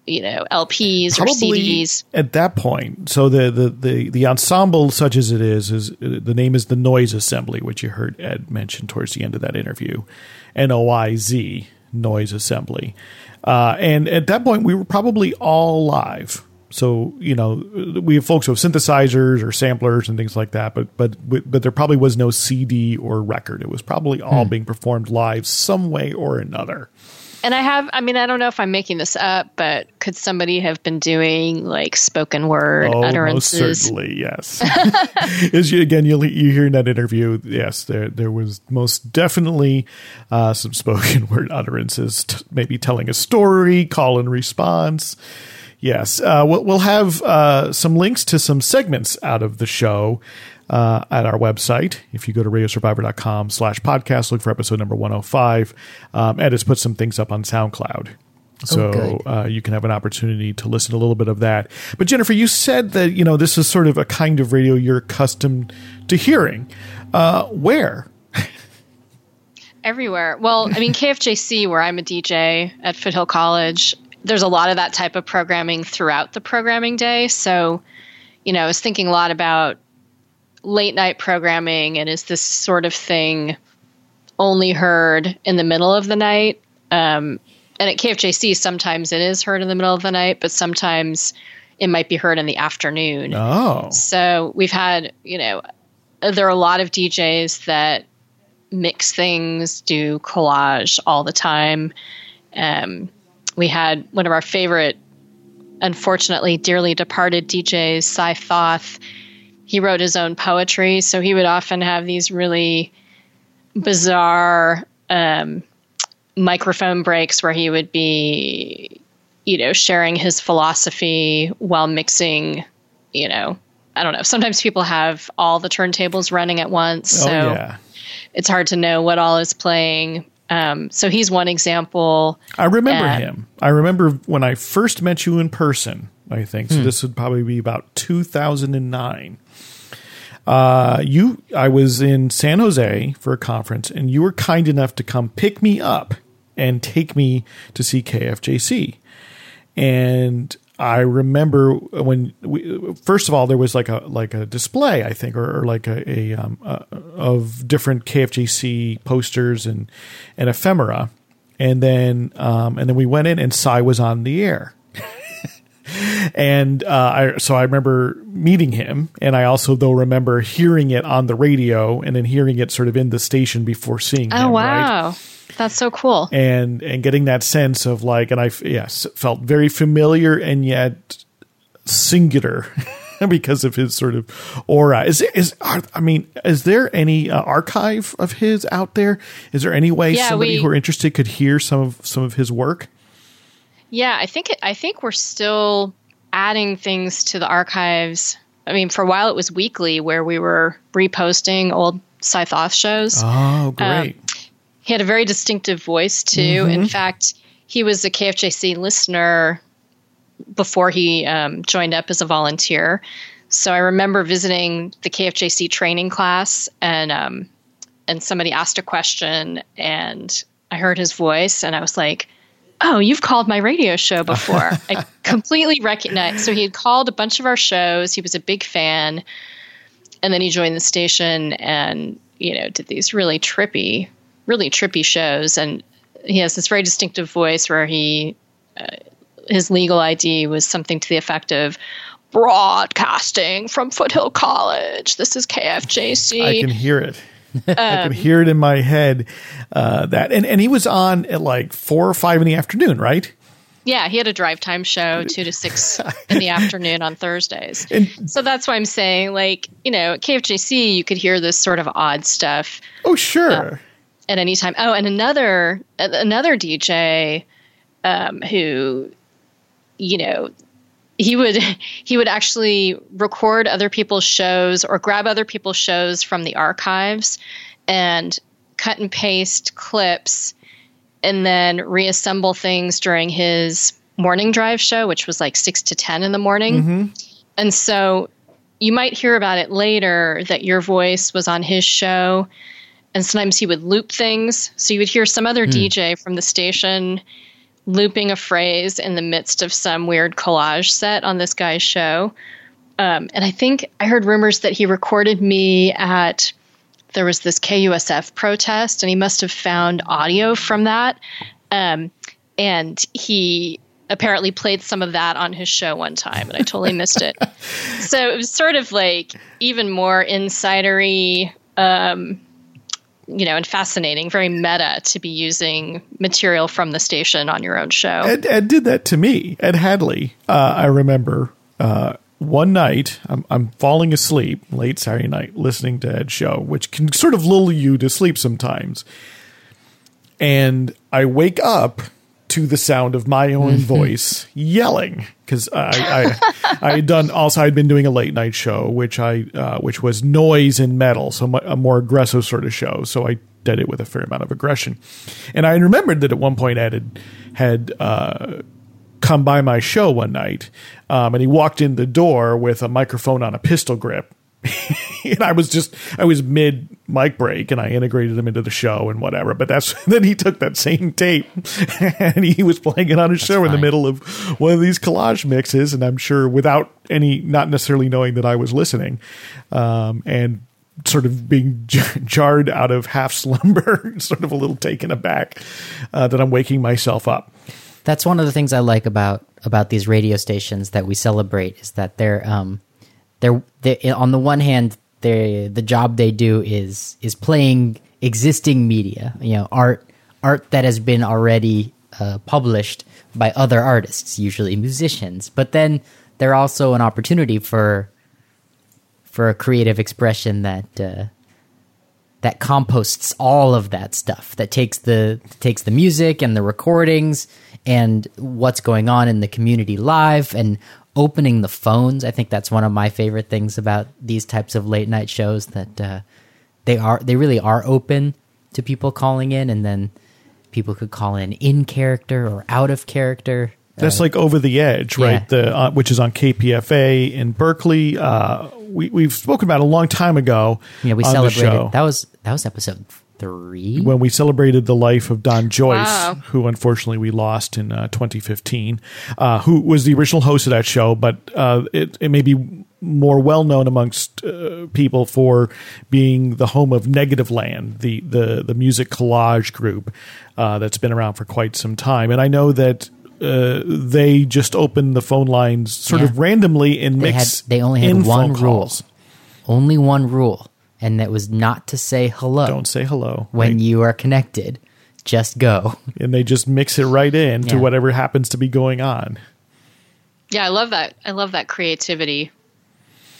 you know LPs or CDs. at that point. So the, the the the ensemble, such as it is, is uh, the name is the Noise Assembly, which you heard Ed mention towards the end of that interview, N O I Z Noise Assembly, uh, and at that point we were probably all live. So you know we have folks who have synthesizers or samplers and things like that, but but but there probably was no CD or record. It was probably all being performed live some way or another. And I have, I mean, I don't know if I'm making this up, but could somebody have been doing like spoken word Oh, most utterances? certainly, yes. As you, again, you you hear in that interview, yes, there there was most definitely uh, some spoken word utterances, t- maybe telling a story, call and response. Yes, uh, we'll, we'll have uh, some links to some segments out of the show uh, at our website. If you go to radiosurvivor.com slash podcast, look for episode number 105. Um, Ed has put some things up on SoundCloud. So good. uh, you can have an opportunity to listen to a little bit of that. But Jennifer, you said that you know this is sort of a kind of radio you're accustomed to hearing. Uh, where? Everywhere. Well, I mean, KFJC, where I'm a DJ at Foothill College, there's a lot of that type of programming throughout the programming day. So, you know, I was thinking a lot about late night programming and is this sort of thing only heard in the middle of the night? Um, and at KFJC, sometimes it is heard in the middle of the night, but sometimes it might be heard in the afternoon. Oh, So we've had, you know, there are a lot of DJs that mix things, do collage all the time. Um, we had one of our favorite, unfortunately, dearly departed DJs, Cy Thoth. He wrote his own poetry, so he would often have these really bizarre um, microphone breaks where he would be, you know, sharing his philosophy while mixing, you know, I don't know. Sometimes people have all the turntables running at once, so oh yeah. it's hard to know what all is playing. Um, so he's one example. I remember and- him. I remember when I first met you in person. I think so. This would probably be about 2009. Uh, you, I was in San Jose for a conference, and you were kind enough to come pick me up and take me to see KFJC. And I remember when we, first of all there was like a like a display I think or, or like a, a um, uh, of different KFJC posters and and ephemera, and then um, and then we went in and Cy was on the air. And uh, I, so I remember meeting him, and I also though remember hearing it on the radio, and then hearing it sort of in the station before seeing Oh him. Right? wow, that's so cool. and and getting that sense of like and I yes felt very familiar and yet singular because of his sort of aura is is are, i mean is there any uh, archive of his out there is there any way Yeah, somebody we- who are interested could hear some of some of his work Yeah, I think it, I think we're still adding things to the archives. I mean, for a while it was weekly where we were reposting old Cy Thoth shows. oh great He had a very distinctive voice too. In fact, he was a KFJC listener before he um, joined up as a volunteer. So I remember visiting the KFJC training class, and um, and somebody asked a question, and I heard his voice, and I was like, "Oh, you've called my radio show before." I completely recognized. So he had called a bunch of our shows. He was a big fan, and then he joined the station, and you know, did these really trippy, really trippy shows, and he has this very distinctive voice where he uh, his legal ID was something to the effect of broadcasting from Foothill College. This is KFJC. i can hear it i could hear it in my head uh, that and, and he was on at like four or five in the afternoon right yeah, he had a drive time show, two to six in the afternoon on Thursdays. And- so that's why I'm saying, like, you know, at KFJC, you could hear this sort of odd stuff oh sure at any time. Oh, and another another DJ um, who, you know, he would he would actually record other people's shows or grab other people's shows from the archives and cut and paste clips and then reassemble things during his morning drive show which was like 6 to 10 in the morning. Mm-hmm. And so you might hear about it later that your voice was on his show and sometimes he would loop things. So you would hear some other hmm. dj from the station looping a phrase in the midst of some weird collage set on this guy's show. Um, and I think I heard rumors that he recorded me at there was this KUSF protest, and he must have found audio from that. Um, and he apparently played some of that on his show one time, and I totally missed it. So it was sort of like even more insidery. Um, you know, and fascinating, very meta to be using material from the station on your own show. Ed, did that to me. Ed Hadley, uh, I remember uh, one night, I'm, I'm falling asleep late Saturday night listening to Ed's show, which can sort of lull you to sleep sometimes. And I wake up to the sound of my own voice yelling because I, I I had done also I'd been doing a late night show which I uh, which was noise and metal so a more aggressive sort of show so I did it with a fair amount of aggression. And I remembered that at one point Ed had had uh, come by my show one night um, and he walked in the door with a microphone on a pistol grip and I was just I was mid mic break and I integrated him into the show and whatever. But that's then he took that same tape and he was playing it on his show in the middle of one of these collage mixes, and I'm sure without any not necessarily knowing that I was listening, um, and sort of being j- jarred out of half slumber, sort of a little taken aback uh, that I'm waking myself up. That's one of the things I like about about these radio stations that we celebrate is that they're um they're, they on the one hand they the job they do is is playing existing media you know art art that has been already uh, published by other artists usually musicians. But then they're also an opportunity for for a creative expression that uh, that composts all of that stuff that takes the takes the music and the recordings and what's going on in the community live and opening the phones i think that's one of my favorite things about these types of late night shows that uh, they are they really are open to people calling in and then people could call in in character or out of character That's like over the edge, right? yeah. The uh, which is on KPFA in Berkeley. Uh, we we've spoken about it a long time ago. Yeah, we on the show. celebrated that was that was episode three when we celebrated the life of Don Joyce, Wow. who unfortunately we lost in uh, 2015, uh, who was the original host of that show, but uh, it, it may be more well known amongst uh, people for being the home of Negativland, the the the music collage group uh, that's been around for quite some time, and I know that. Uh, they just opened the phone lines sort of Yeah. randomly and they had mix. they only had one rule calls. only one rule and that was not to say hello Don't say hello when right? you are connected just go and they just mix it right in to whatever happens to be going on. Yeah, I love that. I love that creativity.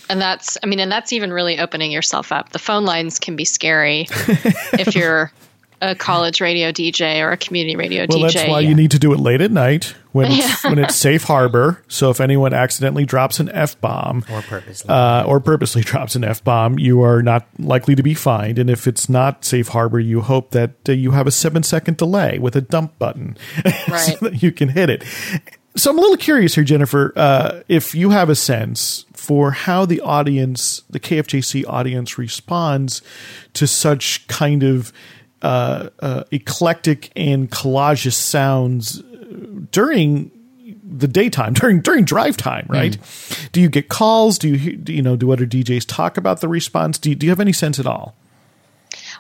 And that's, I mean, and that's even really opening yourself up. The phone lines can be scary if you're a college radio DJ or a community radio DJ. Well, DJ. that's why you need to do it late at night when it's, when it's safe harbor. So if anyone accidentally drops an f bomb or purposely uh, or purposely drops an f bomb, you are not likely to be fined. And if it's not safe harbor, you hope that uh, you have a seven second delay with a dump button Right. so that you can hit it. So I'm a little curious here, Jennifer, uh, if you have a sense for how the audience, the KFJC audience, responds to such kind of uh, uh, eclectic and collagist sounds during the daytime during during drive time right? Do you get calls? Do you do you know do other djs talk about the response? Do you, do you have any sense at all?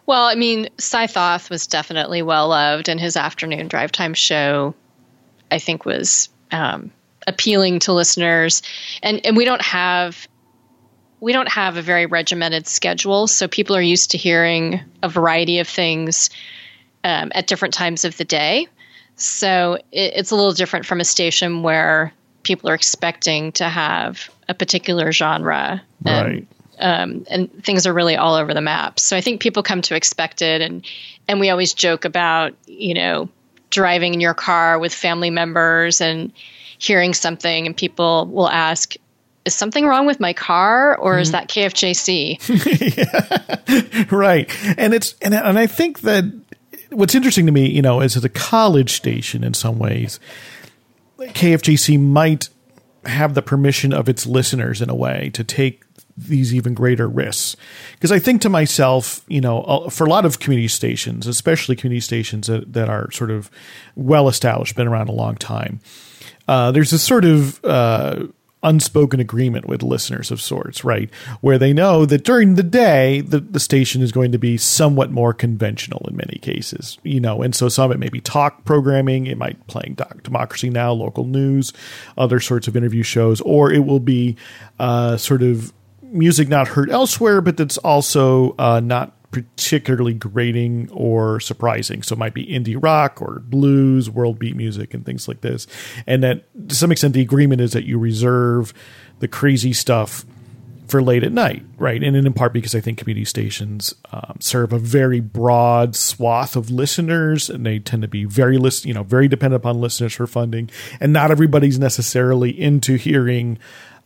Well, I mean, Cy Thoth was definitely well loved, and his afternoon drive time show, I think, was um, appealing to listeners. And and we don't have we don't have a very regimented schedule, so people are used to hearing a variety of things um, at different times of the day. So it, it's a little different from a station where people are expecting to have a particular genre. And right um, and things are really all over the map. So I think people come to expect it, and and we always joke about you know driving in your car with family members and hearing something and people will ask, is something wrong with my car or is that KFJC? right. And it's and, and i think that what's interesting to me you know is as a college station in some ways kfjc might have the permission of its listeners in a way to take these even greater risks. Because i think to myself you know for a lot of community stations especially community stations that, that are sort of well established been around a long time uh, there's this sort of uh, unspoken agreement with listeners of sorts, right? Where they know that during the day, the, the station is going to be somewhat more conventional in many cases, you know, and so some of it may be talk programming, it might playing doc, Democracy Now, local news, other sorts of interview shows, or it will be uh, sort of music not heard elsewhere, but that's also uh, not particularly grating or surprising. So it might be indie rock or blues, world beat music, and things like this. And that to some extent, the agreement is that you reserve the crazy stuff for late at night, right? And in part because I think community stations um, serve a very broad swath of listeners, and they tend to be very list, you know, very dependent upon listeners for funding, and not everybody's necessarily into hearing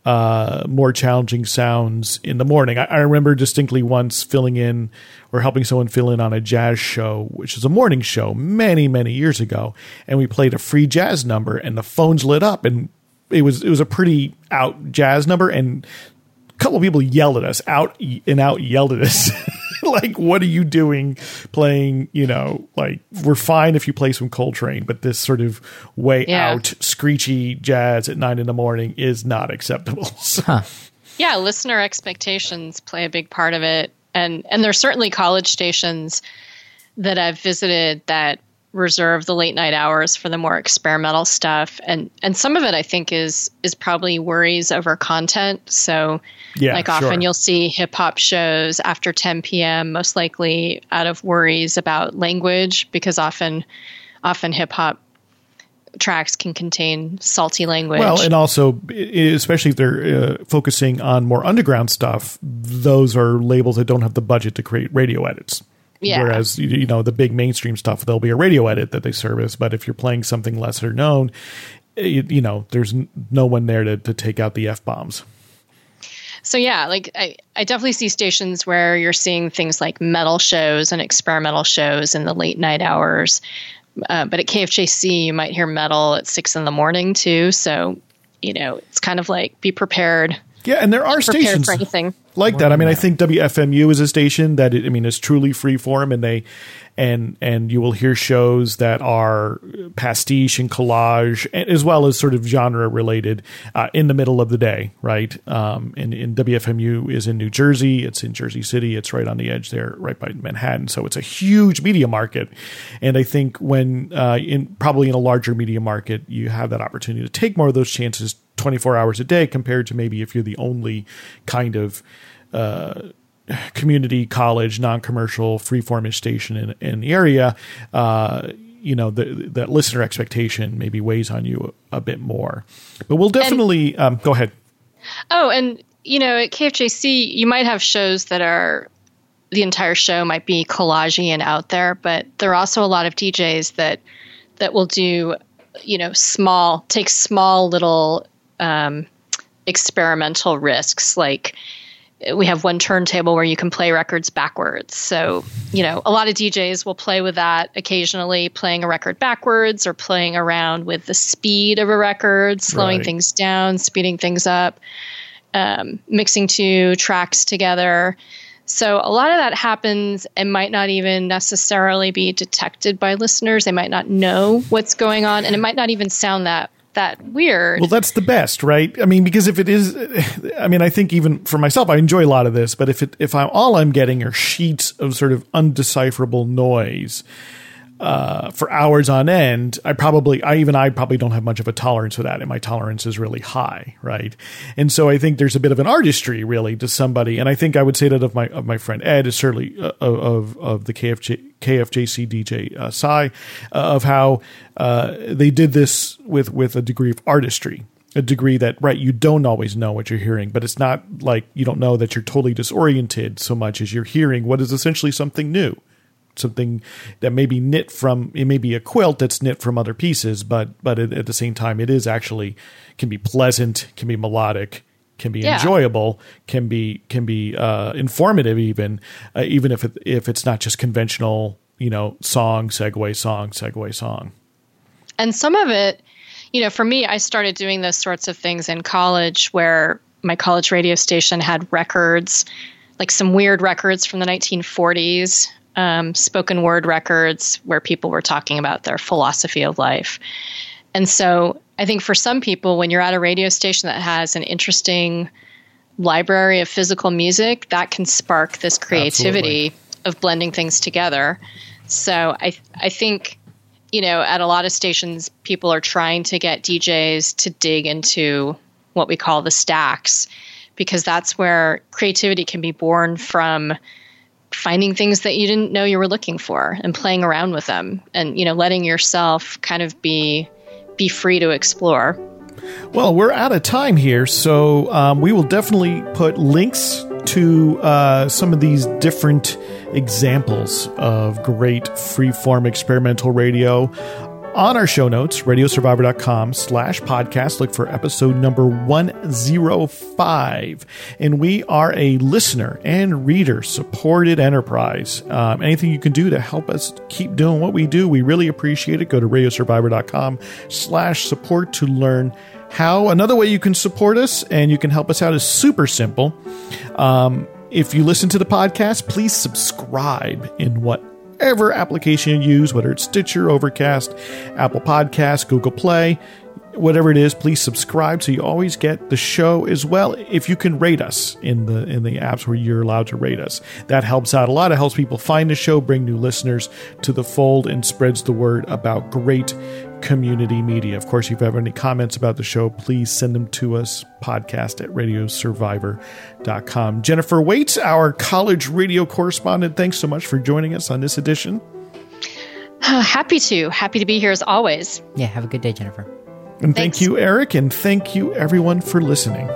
uh, more challenging sounds in the morning. I, I, remember distinctly once filling in or helping someone fill in on a jazz show, which is a morning show many, many years ago. And we played a free jazz number and the phones lit up and it was, it was a pretty out jazz number. And a couple of people yelled at us out and out yelled at us. like, what are you doing playing? You know, like we're fine if you play some Coltrane, but this sort of way Yeah. out, screechy jazz at nine in the morning is not acceptable. So, Huh. yeah, listener expectations play a big part of it, and and there's certainly college stations that I've visited that reserve the late night hours for the more experimental stuff, and and some of it I think is is probably worries over content. So, Yeah, like often sure. you'll see hip hop shows after 10 p.m. most likely out of worries about language because often often hip hop tracks can contain salty language. Well, and also, especially if they're uh, focusing on more underground stuff, those are labels that don't have the budget to create radio edits. Yeah. Whereas, you, know, the big mainstream stuff, there'll be a radio edit that they service. But if you're playing something lesser known, you, you know, there's no one there to, to take out the F bombs. So yeah, like I, I definitely see stations where you're seeing things like metal shows and experimental shows in the late night hours. Uh, but at KFJC, you might hear metal at six in the morning too. So, you know, it's kind of like be prepared. Yeah, and there are stations for anything. Like that. I mean, I think WFMU is a station that I mean is truly free form, and they and and you will hear shows that are pastiche and collage, as well as sort of genre related uh, in the middle of the day, right? Um, and, and WFMU is in New Jersey. It's in Jersey City. It's right on the edge there, right by Manhattan. So it's a huge media market, and I think when uh, in probably in a larger media market, you have that opportunity to take more of those chances 24 hours a day compared to maybe if you're the only kind of uh, community college non-commercial freeformish station in, in the area uh, you know the, that listener expectation maybe weighs on you a, a bit more. But we'll definitely um, go ahead. Oh, and you know, at KFJC, you might have shows that are the entire show might be collagey and out there, but there are also a lot of DJs that that will do, you know, small take small little um, experimental risks. Like we have one turntable where you can play records backwards. So, you know, a lot of DJs will play with that occasionally, playing a record backwards or playing around with the speed of a record, slowing Right. things down, speeding things up, um, mixing two tracks together. So, a lot of that happens and might not even necessarily be detected by listeners. They might not know what's going on, and it might not even sound that that weird. Well, that's the best, right? I mean, because if it is, I mean, I think even for myself, I enjoy a lot of this. But if it, if I'm all I'm getting are sheets of sort of undecipherable noise uh, for hours on end, I probably, I even I probably don't have much of a tolerance for that, and my tolerance is really high, right? And so I think there's a bit of an artistry, really, to somebody, and I think I would say that of my of my friend Ed is certainly uh, of of the KFJ. KFJC DJ uh, Cy, uh, of how uh, they did this with with a degree of artistry, a degree that right you don't always know what you're hearing, but it's not like you don't know that you're totally disoriented so much as you're hearing what is essentially something new, something that may be knit from it may be a quilt that's knit from other pieces but but at, at the same time it is actually can be pleasant can be melodic can be Yeah. enjoyable can be can be uh, informative even uh, even if it, if it's not just conventional you know song segue song segue song And some of it, you know, for me, I started doing those sorts of things in college where my college radio station had records, like some weird records from the 1940s, um, spoken word records where people were talking about their philosophy of life. And so I think for some people, when you're at a radio station that has an interesting library of physical music, that can spark this creativity of blending things together. So I I think you know at a lot of stations people are trying to get DJs to dig into what we call the stacks because that's where creativity can be born from finding things that you didn't know you were looking for and playing around with them and you know letting yourself kind of be be free to explore. Well, we're out of time here, so um, we will definitely put links to uh, some of these different examples of great freeform experimental radio on our show notes, radiosurvivor.com slash podcast. Look for episode number 105. And we are a listener and reader supported enterprise. Um, anything you can do to help us keep doing what we do, we really appreciate it. Go to radiosurvivor.com slash support to learn how. Another way you can support us and you can help us out is super simple. Um, if you listen to the podcast, please subscribe in what whatever application you use, whether it's Stitcher, Overcast, Apple Podcasts, Google Play, whatever it is, please subscribe so you always get the show as well. If you can rate us in the in the apps where you're allowed to rate us, that helps out a lot. It helps people find the show, bring new listeners to the fold, and spreads the word about great community media. Of course, if you have any comments about the show, please send them to us, podcast at radiosurvivor.com. Jennifer Waits, our college radio correspondent, thanks so much for joining us on this edition. happy to, happy to be here as always. Yeah, have a good day, Jennifer. And thank you, Eric, and thank you, everyone, for listening.